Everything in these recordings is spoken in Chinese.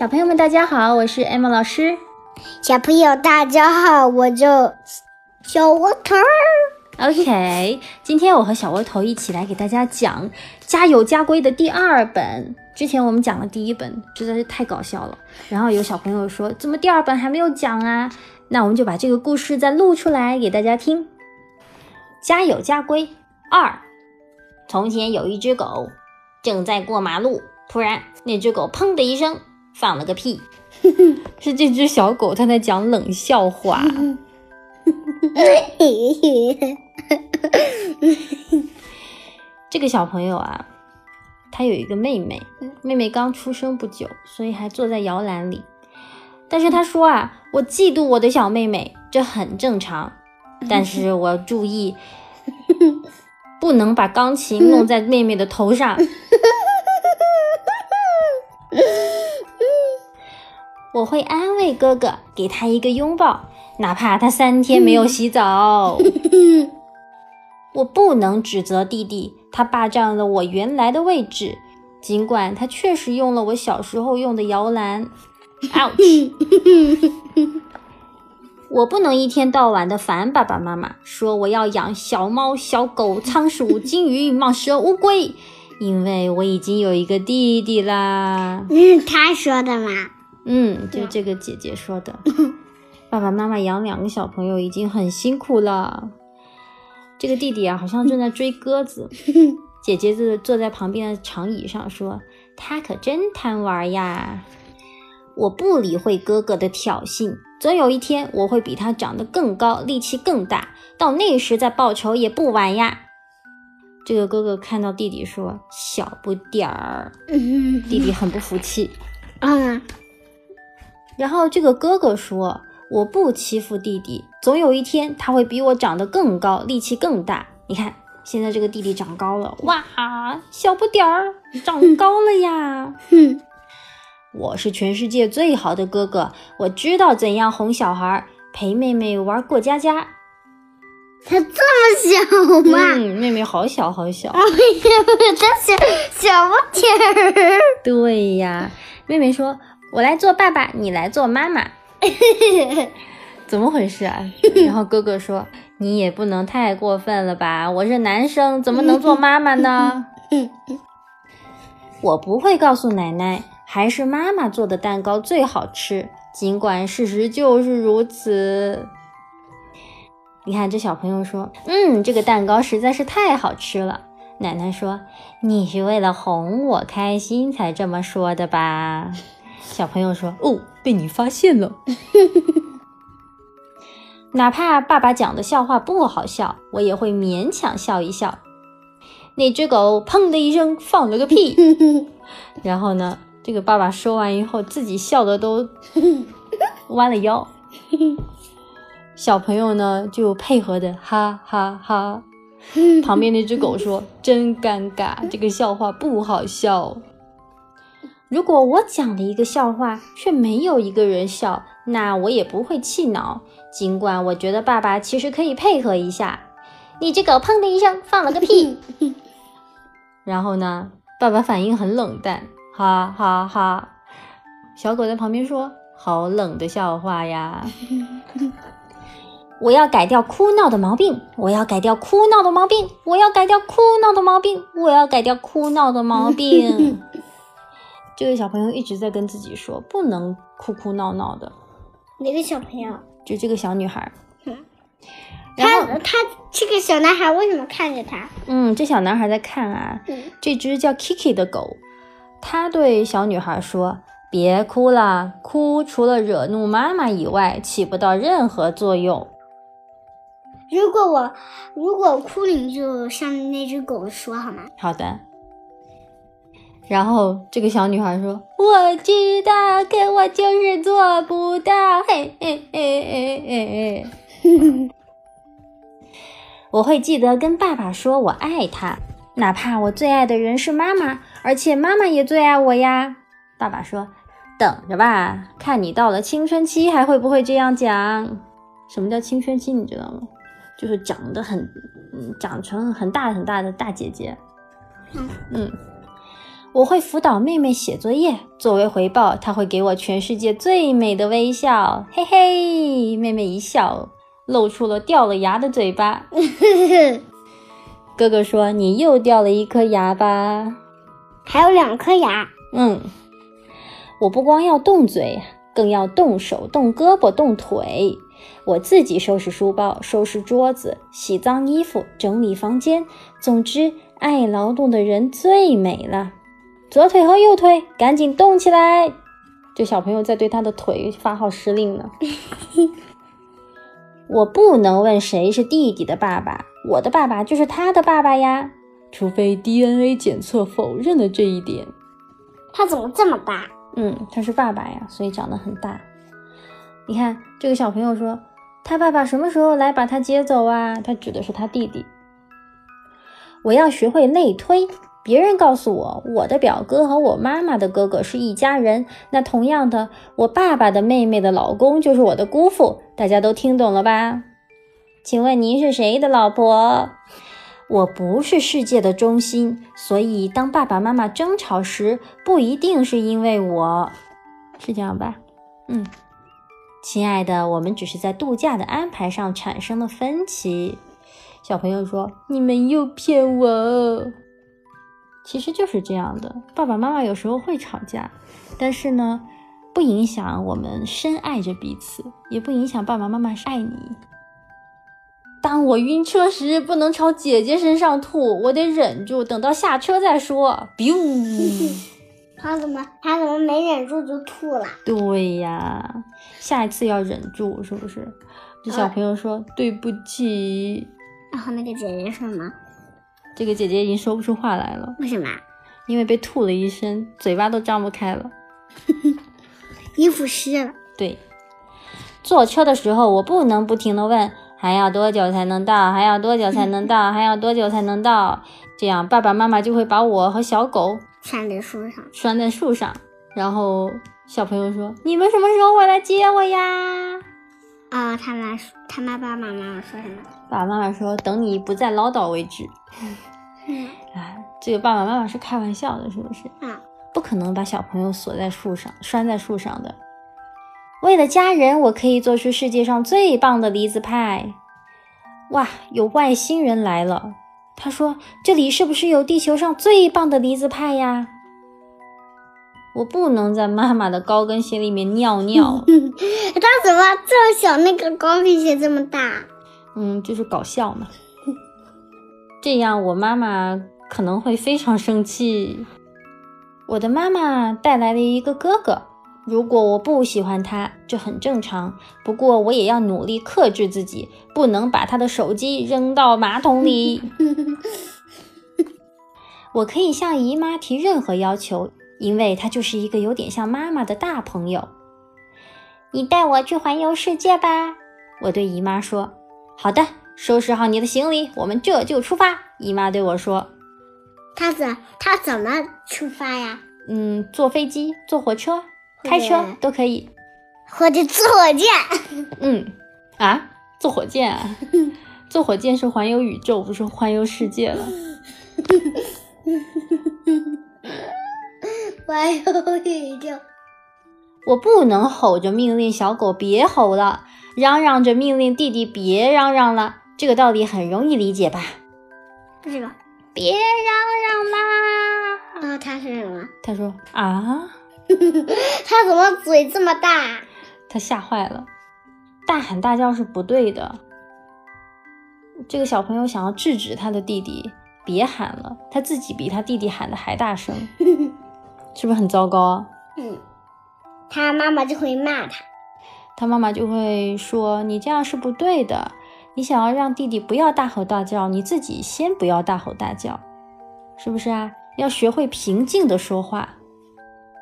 小朋友们，大家好，我是 Emma 老师。小朋友，大家好，我叫小窝头。OK，今天我和小窝头一起来给大家讲《家有家规》的第二本。之前我们讲了第一本，实在是太搞笑了。然后有小朋友说，怎么第二本还没有讲啊？那我们就把这个故事再录出来给大家听。《家有家规》二，从前有一只狗，正在过马路，突然那只狗砰的一声放了个屁，是这只小狗它在讲冷笑话。这个小朋友啊，他有一个妹妹，妹妹刚出生不久，所以还坐在摇篮里。但是他说啊，我嫉妒我的小妹妹，这很正常。但是我要注意，不能把钢琴弄在妹妹的头上。我会安慰哥哥，给他一个拥抱，哪怕他三天没有洗澡。我不能指责弟弟，他霸占了我原来的位置，尽管他确实用了我小时候用的摇篮。Ouch！我不能一天到晚的烦爸爸妈妈，说我要养小猫、小狗、仓鼠、金鱼、蟒蛇、乌龟，因为我已经有一个弟弟啦。嗯，他说的嘛。嗯，就这个姐姐说的。爸爸妈妈养两个小朋友已经很辛苦了。这个弟弟啊，好像正在追鸽子。姐姐就坐在旁边的长椅上说：“他可真贪玩呀！”我不理会哥哥的挑衅，总有一天我会比他长得更高，力气更大，到那时再报仇也不晚呀。这个哥哥看到弟弟说：“小不点儿。”弟弟很不服气。嗯，然后这个哥哥说：“我不欺负弟弟，总有一天他会比我长得更高，力气更大。你看，现在这个弟弟长高了，哇，小不点儿长高了呀！哼，我是全世界最好的哥哥，我知道怎样哄小孩，陪妹妹玩过家家。他这么小吗？嗯，妹妹好小好小。哎呀他小小不点儿。对呀，妹妹说：“我来做爸爸，你来做妈妈。”怎么回事啊？然后哥哥说：“你也不能太过分了吧？我是男生，怎么能做妈妈呢？” 我不会告诉奶奶，还是妈妈做的蛋糕最好吃，尽管事实就是如此。你看这小朋友说：“嗯，这个蛋糕实在是太好吃了。”奶奶说：“你是为了哄我开心才这么说的吧？”小朋友说：“哦，被你发现了。”哪怕爸爸讲的笑话不好笑，我也会勉强笑一笑。那只狗砰的一声放了个屁，然后呢，这个爸爸说完以后，自己笑的都 弯了腰。小朋友呢就配合的哈哈哈。旁边那只狗说：“真尴尬，这个笑话不好笑。”如果我讲了一个笑话，却没有一个人笑，那我也不会气恼。尽管我觉得爸爸其实可以配合一下。你这狗砰的一声放了个屁，然后呢，爸爸反应很冷淡，哈哈哈。小狗在旁边说：“好冷的笑话呀！” 我要改掉哭闹的毛病，我要改掉哭闹的毛病，我要改掉哭闹的毛病，我要改掉哭闹的毛病。这个小朋友一直在跟自己说，不能哭哭闹闹的。哪个小朋友？就这个小女孩。他他这个小男孩为什么看着他？嗯，这小男孩在看啊。这只叫 Kiki 的狗，他对小女孩说：“别哭了，哭除了惹怒妈妈以外，起不到任何作用。”如果我如果哭，你就向那只狗说好吗？好的。然后这个小女孩说：“我知道，可我就是做不到。”嘿嘿嘿嘿嘿嘿。我会记得跟爸爸说我爱他，哪怕我最爱的人是妈妈，而且妈妈也最爱我呀。爸爸说：“等着吧，看你到了青春期还会不会这样讲。”什么叫青春期？你知道吗？就是长得很，嗯，长成很大很大的大姐姐。嗯，我会辅导妹妹写作业，作为回报，她会给我全世界最美的微笑。嘿嘿，妹妹一笑，露出了掉了牙的嘴巴。哥哥说：“你又掉了一颗牙吧？还有两颗牙。”嗯，我不光要动嘴，更要动手、动胳膊、动腿。我自己收拾书包、收拾桌子、洗脏衣服、整理房间。总之，爱劳动的人最美了。左腿和右腿，赶紧动起来！这小朋友在对他的腿发号施令呢。我不能问谁是弟弟的爸爸，我的爸爸就是他的爸爸呀，除非 DNA 检测否认了这一点。他怎么这么大？嗯，他是爸爸呀，所以长得很大。你看这个小朋友说，他爸爸什么时候来把他接走啊？他指的是他弟弟。我要学会内推。别人告诉我，我的表哥和我妈妈的哥哥是一家人。那同样的，我爸爸的妹妹的老公就是我的姑父。大家都听懂了吧？请问您是谁的老婆？我不是世界的中心，所以当爸爸妈妈争吵时，不一定是因为我，是这样吧？嗯，亲爱的，我们只是在度假的安排上产生了分歧。小朋友说：“你们又骗我。”其实就是这样的，爸爸妈妈有时候会吵架，但是呢，不影响我们深爱着彼此，也不影响爸爸妈妈爱你。当我晕车时，不能朝姐姐身上吐，我得忍住，等到下车再说。biu，他怎么他怎么没忍住就吐了？对呀，下一次要忍住，是不是？这小朋友说对不起。然后那个姐姐说什么？这个姐姐已经说不出话来了，为什么？因为被吐了一身，嘴巴都张不开了，衣服湿了。对，坐车的时候我不能不停的问，还要多久才能到？还要多久才能到？还要多久才能到？这样爸爸妈妈就会把我和小狗拴在树上，拴在树上。然后小朋友说：“你们什么时候回来接我呀？”啊，他妈，他妈爸爸妈妈说什么？爸爸妈妈说：“等你不再唠叨为止。”啊，这个爸爸妈妈是开玩笑的，是不是？啊，不可能把小朋友锁在树上，拴在树上的。为了家人，我可以做出世界上最棒的梨子派。哇，有外星人来了！他说：“这里是不是有地球上最棒的梨子派呀？”我不能在妈妈的高跟鞋里面尿 尿。他怎么这么小？那个高跟鞋这么大？嗯，就是搞笑嘛。这样我妈妈可能会非常生气。我的妈妈带来了一个哥哥，如果我不喜欢他，这很正常。不过我也要努力克制自己，不能把他的手机扔到马桶里。我可以向姨妈提任何要求，因为她就是一个有点像妈妈的大朋友。你带我去环游世界吧，我对姨妈说。好的。收拾好你的行李，我们这就出发。姨妈对我说：“他怎他怎么出发呀？嗯，坐飞机、坐火车、开车都可以，或者坐火箭。嗯，啊，坐火箭啊？坐火箭是环游宇宙，不是环游世界了。环游宇宙，我不能吼着命令小狗别吼了，嚷嚷着命令弟弟别嚷嚷了。”这个道理很容易理解吧？这个，别嚷嚷啦！啊，他是什么？他说啊，他怎么嘴这么大？他吓坏了。大喊大叫是不对的。这个小朋友想要制止他的弟弟别喊了，他自己比他弟弟喊的还大声，是不是很糟糕？嗯，他妈妈就会骂他，他妈妈就会说：“你这样是不对的。”你想要让弟弟不要大吼大叫，你自己先不要大吼大叫，是不是啊？要学会平静的说话。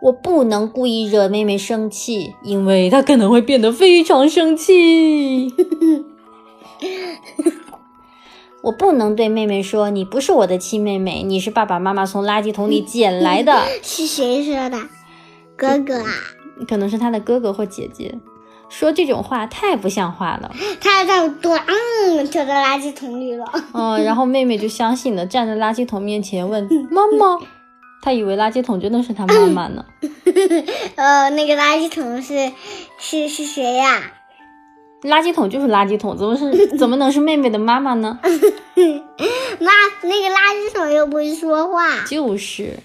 我不能故意惹妹妹生气，因为她可能会变得非常生气。我不能对妹妹说：“你不是我的亲妹妹，你是爸爸妈妈从垃圾桶里捡来的。”是谁说的？哥哥啊？可能是他的哥哥或姐姐。说这种话太不像话了。他这样多，嗯，跳到垃圾桶里了。嗯，然后妹妹就相信了，站在垃圾桶面前问妈妈：“他以为垃圾桶真的是他妈妈呢。呃，那个垃圾桶是是是谁呀？垃圾桶就是垃圾桶，怎么是 怎么能是妹妹的妈妈呢？那那个垃圾桶又不会说话。就是。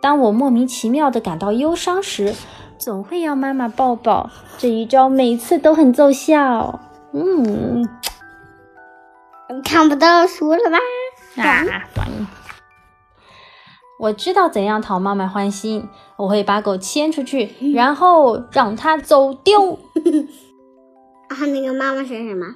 当我莫名其妙的感到忧伤时，总会要妈妈抱抱。这一招每次都很奏效。嗯，看不到书了吧？啊，我知道怎样讨妈妈欢心。我会把狗牵出去，然后让它走丢。然后那个妈妈说什么？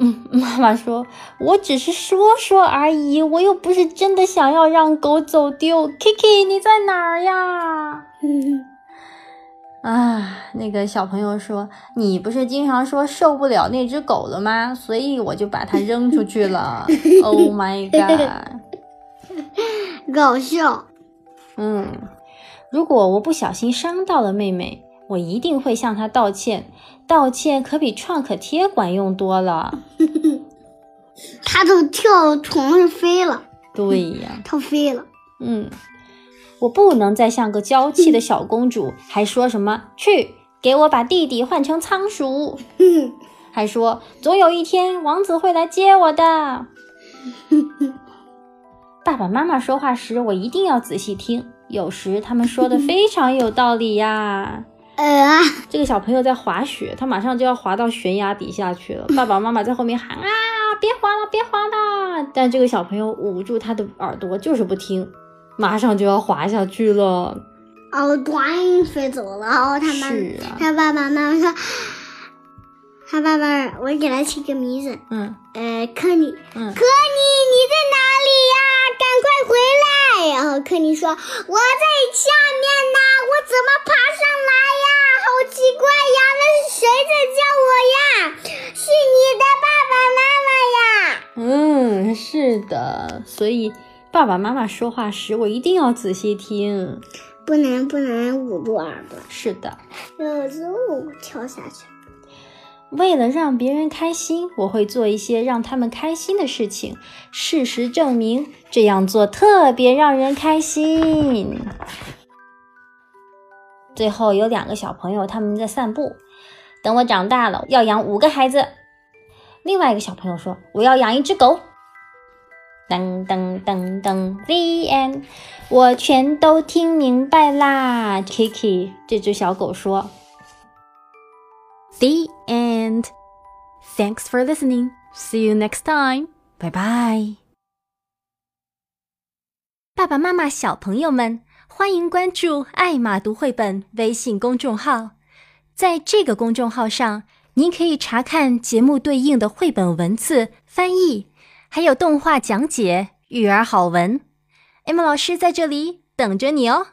嗯，妈妈说：“我只是说说而已，我又不是真的想要让狗走丢。”Kiki，你在哪儿呀？啊，那个小朋友说：“你不是经常说受不了那只狗了吗？所以我就把它扔出去了。”Oh my god，搞笑。嗯，如果我不小心伤到了妹妹。我一定会向他道歉，道歉可比创可贴管用多了。他都跳虫上飞了，对呀，跳飞了。嗯，我不能再像个娇气的小公主，还说什么去给我把弟弟换成仓鼠，还说总有一天王子会来接我的。爸爸妈妈说话时，我一定要仔细听，有时他们说的非常有道理呀。呃，这个小朋友在滑雪，他马上就要滑到悬崖底下去了。爸爸妈妈在后面喊啊，别滑了，别滑了！但这个小朋友捂住他的耳朵，就是不听，马上就要滑下去了。哦，端飞走了。哦，他妈，他爸爸妈妈说，他爸爸，我给他起个名字，嗯，呃，科尼，嗯，科尼，你在哪里呀？赶快回来！然后科尼说，我在下面的。所以爸爸妈妈说话时，我一定要仔细听，不能不能捂住耳朵。是的。然后跳下去。为了让别人开心，我会做一些让他们开心的事情。事实证明，这样做特别让人开心。最后有两个小朋友，他们在散步。等我长大了，要养五个孩子。另外一个小朋友说：“我要养一只狗。”噔噔噔噔，The end，我全都听明白啦。Kiki 这只小狗说：“The end。Thanks for listening. See you next time. Bye bye。”爸爸妈妈、小朋友们。欢迎关注“爱马读绘本”微信公众号，在这个公众号上，您可以查看节目对应的绘本文字翻译，还有动画讲解、育儿好文。，M 老师在这里等着你哦。